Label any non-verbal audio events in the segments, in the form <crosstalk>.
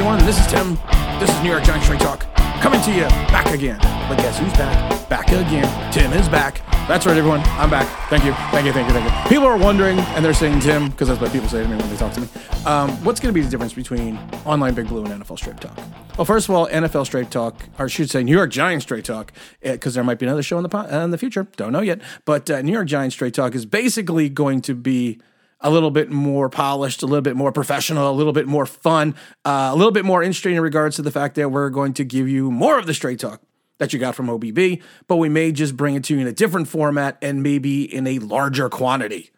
everyone. This is Tim. This is New York Giants Straight Talk. Coming to you back again. But guess who's back? Back again. Tim is back. That's right, everyone. I'm back. Thank you. Thank you. Thank you. Thank you. People are wondering, and they're saying Tim, because that's what people say to me when they talk to me. Um, what's going to be the difference between online Big Blue and NFL Straight Talk? Well, first of all, NFL Straight Talk, or I should say New York Giants Straight Talk, because there might be another show in the po- uh, in the future. Don't know yet. But uh, New York Giants Straight Talk is basically going to be a little bit more polished, a little bit more professional, a little bit more fun, uh, a little bit more interesting in regards to the fact that we're going to give you more of the straight talk that you got from OBB, but we may just bring it to you in a different format and maybe in a larger quantity.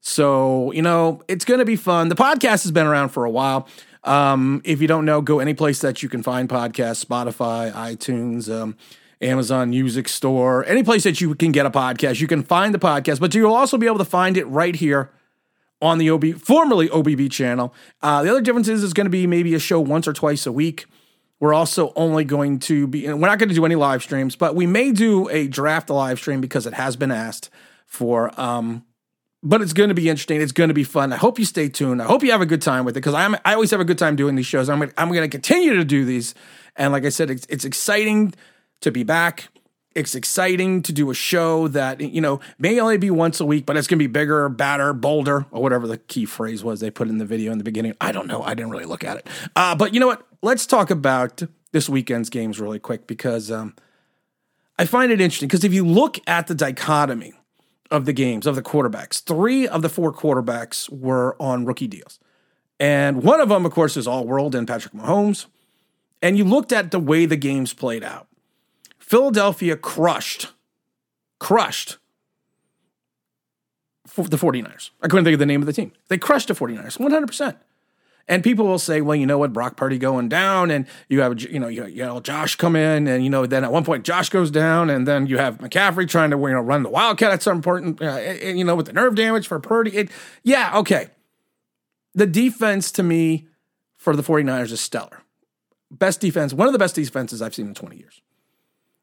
So, you know, it's going to be fun. The podcast has been around for a while. Um, if you don't know, go any place that you can find podcasts Spotify, iTunes, um, Amazon Music Store, any place that you can get a podcast. You can find the podcast, but you'll also be able to find it right here on the OB, formerly OBB channel. Uh, the other difference is it's going to be maybe a show once or twice a week. We're also only going to be, we're not going to do any live streams, but we may do a draft live stream because it has been asked for. Um, but it's going to be interesting. It's going to be fun. I hope you stay tuned. I hope you have a good time with it because I'm I always have a good time doing these shows. I'm I'm going to continue to do these, and like I said, it's, it's exciting to be back it's exciting to do a show that you know may only be once a week but it's going to be bigger badder bolder or whatever the key phrase was they put in the video in the beginning. I don't know. I didn't really look at it. Uh, but you know what? Let's talk about this weekend's games really quick because um, i find it interesting because if you look at the dichotomy of the games of the quarterbacks three of the four quarterbacks were on rookie deals. And one of them of course is all world and patrick mahomes. And you looked at the way the games played out Philadelphia crushed, crushed the 49ers. I couldn't think of the name of the team. They crushed the 49ers 100%. And people will say, well, you know what, Brock Purdy going down, and you have, you know, you, you know, Josh come in, and you know, then at one point Josh goes down, and then you have McCaffrey trying to, you know, run the Wildcat at some important, uh, and, you know, with the nerve damage for Purdy. It, yeah, okay. The defense to me for the 49ers is stellar. Best defense, one of the best defenses I've seen in 20 years.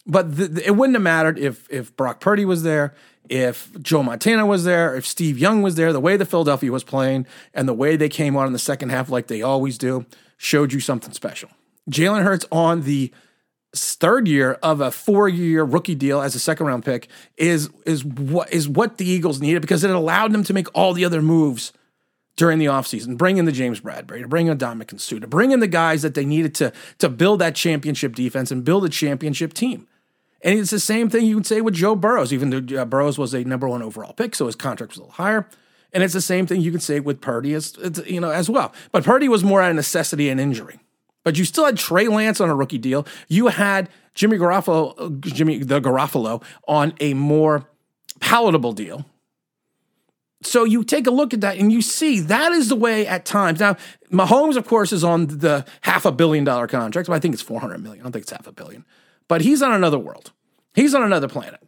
But the, the, it wouldn't have mattered if if Brock Purdy was there, if Joe Montana was there, if Steve Young was there. The way the Philadelphia was playing and the way they came on in the second half, like they always do, showed you something special. Jalen Hurts on the third year of a four-year rookie deal as a second-round pick is is what is what the Eagles needed because it allowed them to make all the other moves during the offseason, bring in the James Bradberry, to bring in Dominican Sue, to bring in the guys that they needed to, to build that championship defense and build a championship team. And it's the same thing you can say with Joe Burrows, even though uh, Burrows was a number one overall pick, so his contract was a little higher. And it's the same thing you can say with Purdy as you know as well. But Purdy was more out of necessity and injury. But you still had Trey Lance on a rookie deal. You had Jimmy Garoppolo, Jimmy the Garoppolo on a more palatable deal. So you take a look at that and you see that is the way at times. Now, Mahomes, of course, is on the half a billion dollar contract. But I think it's 400 million. I don't think it's half a billion but he's on another world. He's on another planet.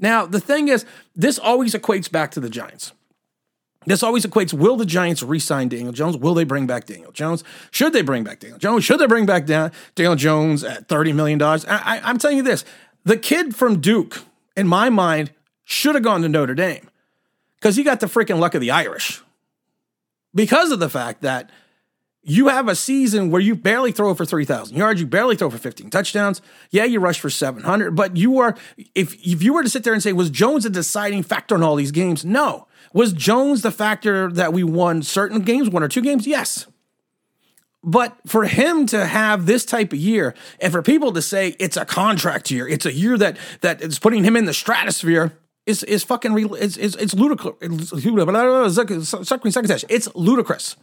Now, the thing is, this always equates back to the Giants. This always equates will the Giants re sign Daniel Jones? Will they bring back Daniel Jones? Should they bring back Daniel Jones? Should they bring back Daniel Jones at $30 million? I, am telling you this the kid from Duke, in my mind, should have gone to Notre Dame because he got the freaking luck of the Irish. Because of the fact that you have a season where you barely throw for 3,000 yards, you barely throw for 15 touchdowns. Yeah, you rush for 700, but you are, if, if you were to sit there and say, was Jones a deciding factor in all these games? No. Was Jones the factor that we won certain games, one or two games? Yes. But for him to have this type of year, and for people to say it's a contract year, it's a year that that is putting him in the stratosphere, is is fucking real. It's it's, it's ludicrous. It's, it's ludicrous.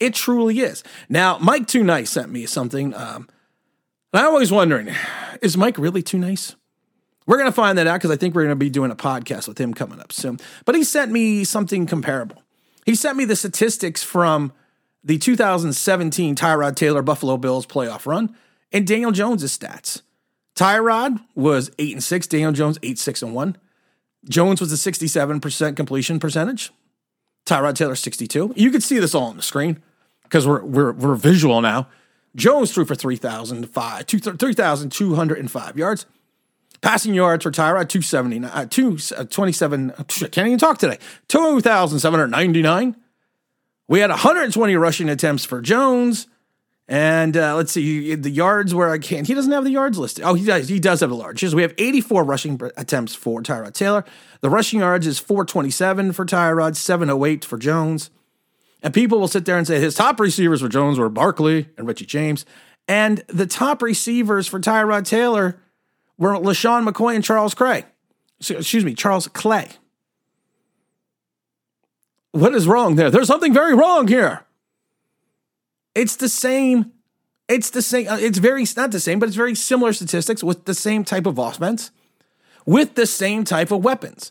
It truly is. Now, Mike Too Nice sent me something. Um, I'm always wondering, is Mike really too nice? We're going to find that out because I think we're going to be doing a podcast with him coming up soon. But he sent me something comparable. He sent me the statistics from the 2017 Tyrod Taylor Buffalo Bills playoff run and Daniel Jones' stats. Tyrod was 8 and 6, Daniel Jones 8 6 and 1. Jones was a 67% completion percentage. Tyrod Taylor 62. You can see this all on the screen because we're, we're, we're visual now. Jones threw for 3,005, 3,205 yards. Passing yards for Tyrod, 279, uh, uh, 27, uh, can't even talk today, 2,799. We had 120 rushing attempts for Jones And uh, let's see the yards where I can't. He doesn't have the yards listed. Oh, he does. He does have the large. we have 84 rushing attempts for Tyrod Taylor. The rushing yards is 427 for Tyrod, 708 for Jones. And people will sit there and say his top receivers for Jones were Barkley and Richie James. And the top receivers for Tyrod Taylor were LeSean McCoy and Charles Clay. Excuse me, Charles Clay. What is wrong there? There's something very wrong here. It's the same. It's the same. Uh, it's very, not the same, but it's very similar statistics with the same type of offense, with the same type of weapons.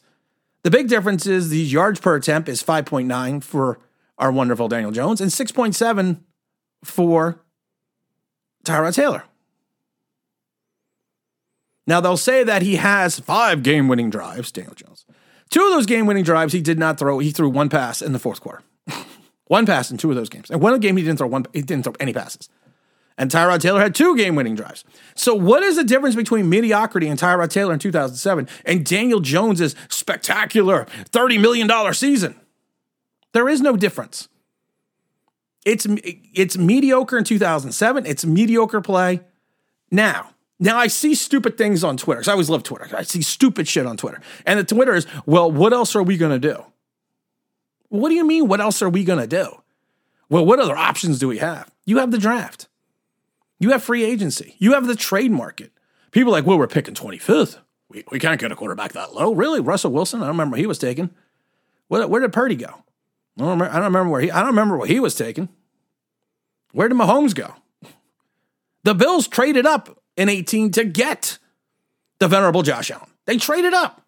The big difference is the yards per attempt is 5.9 for our wonderful Daniel Jones and 6.7 for Tyrod Taylor. Now, they'll say that he has five game winning drives, Daniel Jones. Two of those game winning drives, he did not throw. He threw one pass in the fourth quarter. <laughs> one pass in two of those games. And one game, he didn't throw one, he didn't throw any passes. And Tyrod Taylor had two game winning drives. So, what is the difference between mediocrity and Tyrod Taylor in 2007 and Daniel Jones's spectacular $30 million season? There is no difference. It's, it's mediocre in 2007. It's mediocre play now. Now I see stupid things on Twitter. I always love Twitter. I see stupid shit on Twitter. And the Twitter is, well, what else are we going to do? What do you mean, what else are we going to do? Well, what other options do we have? You have the draft. You have free agency. You have the trade market. People like, well, we're picking 25th. We, we can't get a quarterback that low. Really? Russell Wilson? I don't remember he was taken. Where, where did Purdy go? I don't, remember, I don't remember where he I don't remember what he was taken. Where did Mahomes go? The Bills traded up in 18 to get the venerable Josh Allen. They traded up.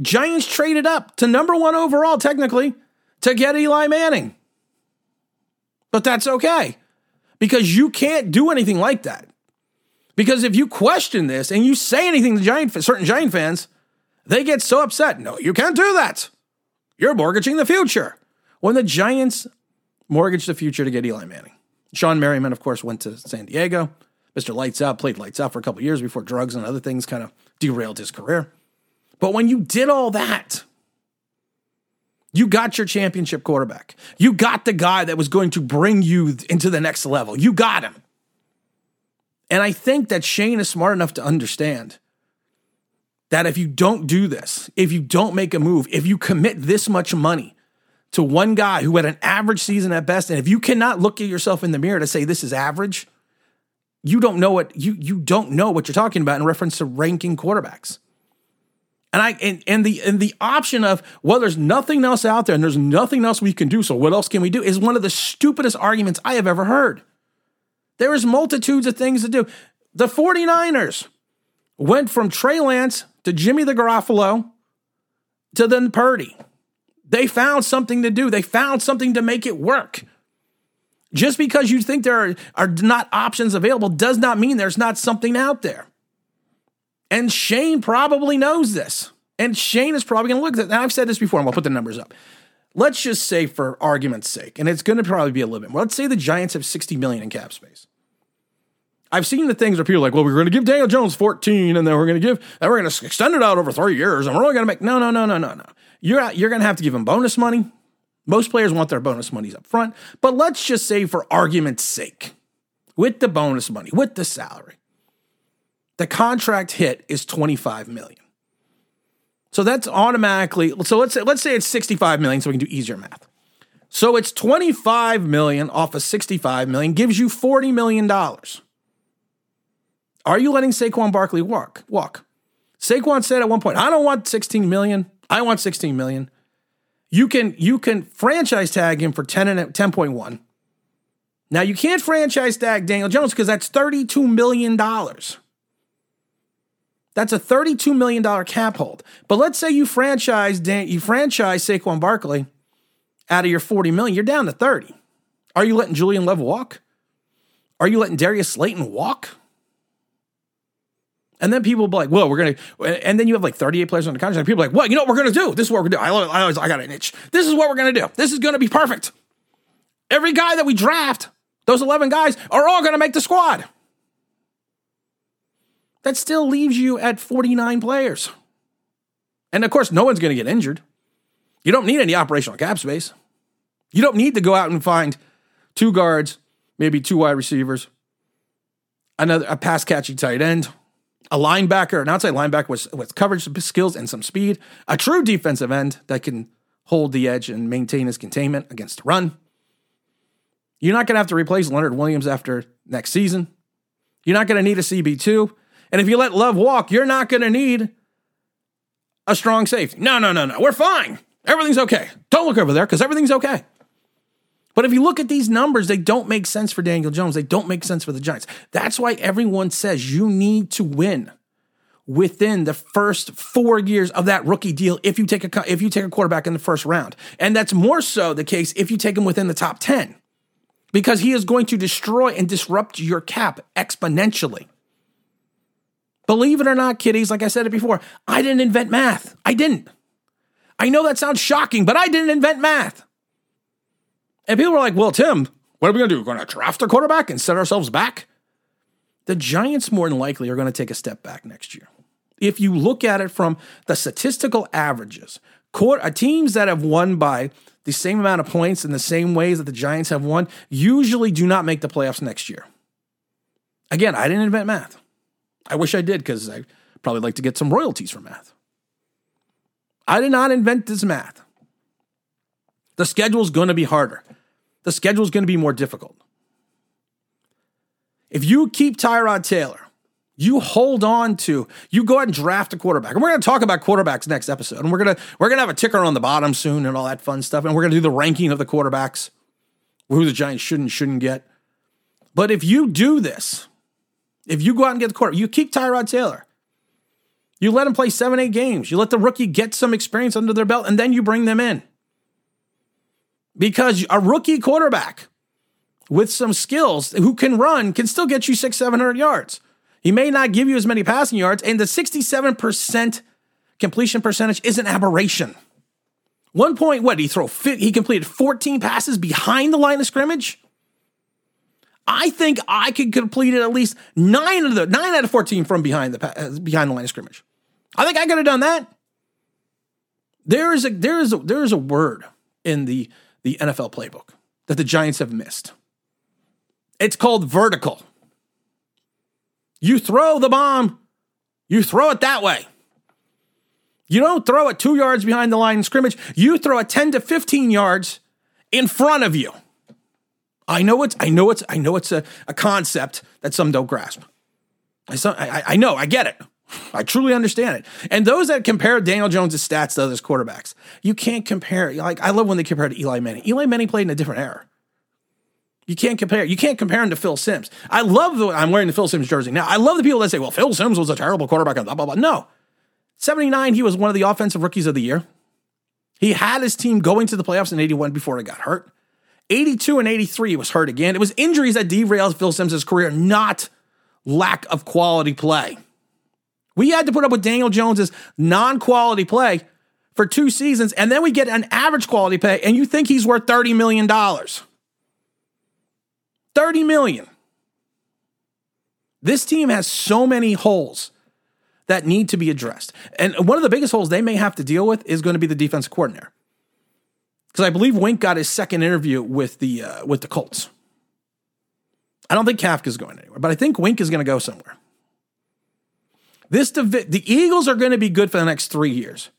Giants traded up to number one overall, technically, to get Eli Manning. But that's okay because you can't do anything like that. Because if you question this and you say anything to Giant, certain Giant fans, they get so upset. No, you can't do that. You're mortgaging the future. When the Giants mortgaged the future to get Eli Manning, Shawne Merriman, of course, went to San Diego. Mr. Lights Out played Lights Out for a couple years before drugs and other things kind of derailed his career. But when you did all that, you got your championship quarterback. You got the guy that was going to bring you into the next level. You got him. And I think that Schoen is smart enough to understand that if you don't do this, if you don't make a move, if you commit this much money to one guy who had an average season at best, and if you cannot look at yourself in the mirror to say this is average, you don't know what you you don't know what you're talking about in reference to ranking quarterbacks. And I and, and the and the option of well, there's nothing else out there and there's nothing else we can do. So what else can we do? Is one of the stupidest arguments I have ever heard. There is multitudes of things to do. The 49ers went from Trey Lance to Jimmy the Garoppolo to then Purdy. They found something to do. They found something to make it work. Just because you think there are, are not options available does not mean there's not something out there. And Schoen probably knows this. And Schoen is probably going to look at it. Now, I've said this before, and we'll put the numbers up. Let's just say, for argument's sake, and it's going to probably be a little bit more. Let's say the Giants have 60 million in cap space. I've seen the things where people are like, well, we're going to give Daniel Jones 14, and then we're going to give, and we're going to extend it out over three years, and we're only going to make, no, no, no, no, no, no. You're, you're going to have to give him bonus money. Most players want their bonus monies up front, but let's just say, for argument's sake, with the bonus money, with the salary, the contract hit is 25 million. So that's automatically so let's say let's say it's 65 million so we can do easier math. So it's 25 million off of 65 million gives you 40 million dollars. Are you letting Saquon Barkley walk? Walk. Saquon said at one point, "I don't want 16 million. I want 16 million. You can you can franchise tag him for 10 and 10.1. Now you can't franchise tag Daniel Jones because that's 32 million dollars. That's a $32 million cap hold. But let's say you franchise Dan, you franchise Saquon Barkley out of your 40 million, you're down to 30. Are you letting Julian Love walk? Are you letting Darius Slayton walk? And then people be like, well, we're to, and then you have like 38 players on the contract. People are like, well, you know what we're to do? This is what we're to do. I, I always, I got an itch. This is what we're to do. This is to be perfect. Every guy that we draft, those 11 guys, are all to make the squad. That still leaves you at 49 players. And of course, no one's to get injured. You don't need any operational cap space. You don't need to go out and find two guards maybe two wide receivers, another a pass catching tight end, a linebacker, an outside linebacker with, with coverage skills and some speed, a true defensive end that can hold the edge and maintain his containment against the run. You're not going to have to replace Leonard Williams after next season. You're not going to need a CB2. And if you let Love walk, you're not going to need a strong safety. No, no, no, no. We're fine. Everything's okay. Don't look over there because everything's okay. But if you look at these numbers, they don't make sense for Daniel Jones. They don't make sense for the Giants. That's why everyone says you need to win within the first four years of that rookie deal if you take a if you take a quarterback in the first round. And that's more so the case if you take him within the top 10. Because he is going to destroy and disrupt your cap exponentially. Believe it or not, kiddies, like I said it before, I didn't invent math. I didn't. I know that sounds shocking, but I didn't invent math. And people were like, well, Tim, what are we going to do? We're going to draft a quarterback and set ourselves back? The Giants more than likely are going to take a step back next year. If you look at it from the statistical averages, uh, teams that have won by the same amount of points in the same ways that the Giants have won usually do not make the playoffs next year. Again, I didn't invent math. I wish I did because I probably like to get some royalties from math. I did not invent this math. The schedule is going to be harder. The schedule is going to be more difficult. If you keep Tyrod Taylor, you hold on to, you go ahead and draft a quarterback. And we're going to talk about quarterbacks next episode. And we're going to we're going to have a ticker on the bottom soon and all that fun stuff. And we're going to do the ranking of the quarterbacks, who the Giants should and shouldn't get. But if you do this, if you go out and get the quarterback, you keep Tyrod Taylor. You let him play seven, eight games. You let the rookie get some experience under their belt, and then you bring them in. Because a rookie quarterback with some skills who can run can still get you six, 700 yards. He may not give you as many passing yards, and the 67% completion percentage is an aberration. One point, what, he throw he completed 14 passes behind the line of scrimmage? I think I could complete at least nine of the nine out of 14 from behind the uh, behind the line of scrimmage. I think I could have done that. There is a there is a, there is a word in the the NFL playbook that the Giants have missed. It's called vertical. You throw the bomb, you throw it that way. You don't throw it two yards behind the line of scrimmage. You throw it 10 to 15 yards in front of you. I know it's I know it's I know it's a, a concept that some don't grasp. I, I, I know, I get it. I truly understand it. And those that compare Daniel Jones' stats to other quarterbacks, you can't compare. Like I love when they compare to Eli Manning. Eli Manning played in a different era. You can't compare. You can't compare him to Phil Simms. I love the. I'm wearing the Phil Simms jersey now. I love the people that say, "Well, Phil Simms was a terrible quarterback." And Blah blah blah. No, 79. He was one of the offensive rookies of the year. He had his team going to the playoffs in 81 before it got hurt. 82 and 83 he was hurt again. It was injuries that derailed Phil Simms' career, not lack of quality play. We had to put up with Daniel Jones's non-quality play for two seasons, and then we get an average quality pay, and you think he's worth $30 million. 30 million. This team has so many holes that need to be addressed. And one of the biggest holes they may have to deal with is going to be the defensive coordinator. Because I believe Wink got his second interview with the uh, with the Colts. I don't think Kafka's going anywhere, but I think Wink is going to go somewhere. This divi- the Eagles are going to be good for the next three years.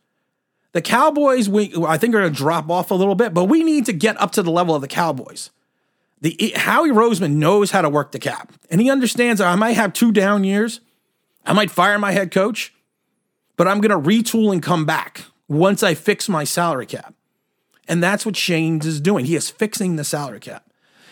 The Cowboys, we, I think, are going to drop off a little bit, but we need to get up to the level of the Cowboys. The Howie Roseman knows how to work the cap, and he understands I might have two down years. I might fire my head coach, but I'm going to retool and come back once I fix my salary cap. And that's what Schoen's is doing. He is fixing the salary cap.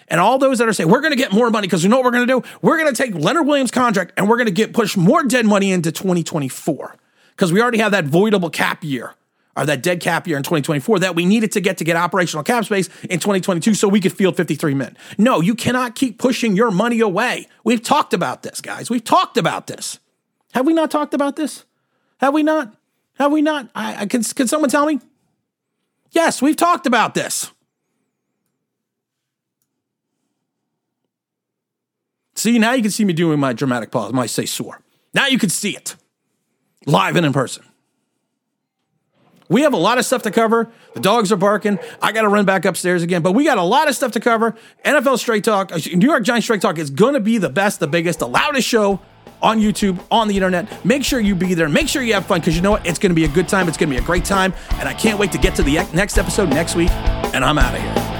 And all those that are saying, we're going to get more money because you know what we're going to do? We're going to take Leonard Williams' contract and we're going to get push more dead money into 2024 because we already have that voidable cap year or that dead cap year in 2024 that we needed to get to get operational cap space in 2022 so we could field 53 men. No, you cannot keep pushing your money away. We've talked about this, guys. We've talked about this. Have we not talked about this? Have we not? Have we not? I, I can, can someone tell me? Yes, we've talked about this. See, now you can see me doing my dramatic pause I say sore. Now you can see it live and in person. We have a lot of stuff to cover. The dogs are barking. I got to run back upstairs again, but we got a lot of stuff to cover. NFL Straight Talk, uh, New York Giants Straight Talk is going to be the best, the biggest, the loudest show on YouTube, on the internet. Make sure you be there. Make sure you have fun because you know what? It's going to be a good time. It's going to be a great time. And I can't wait to get to the next episode next week. And I'm out of here.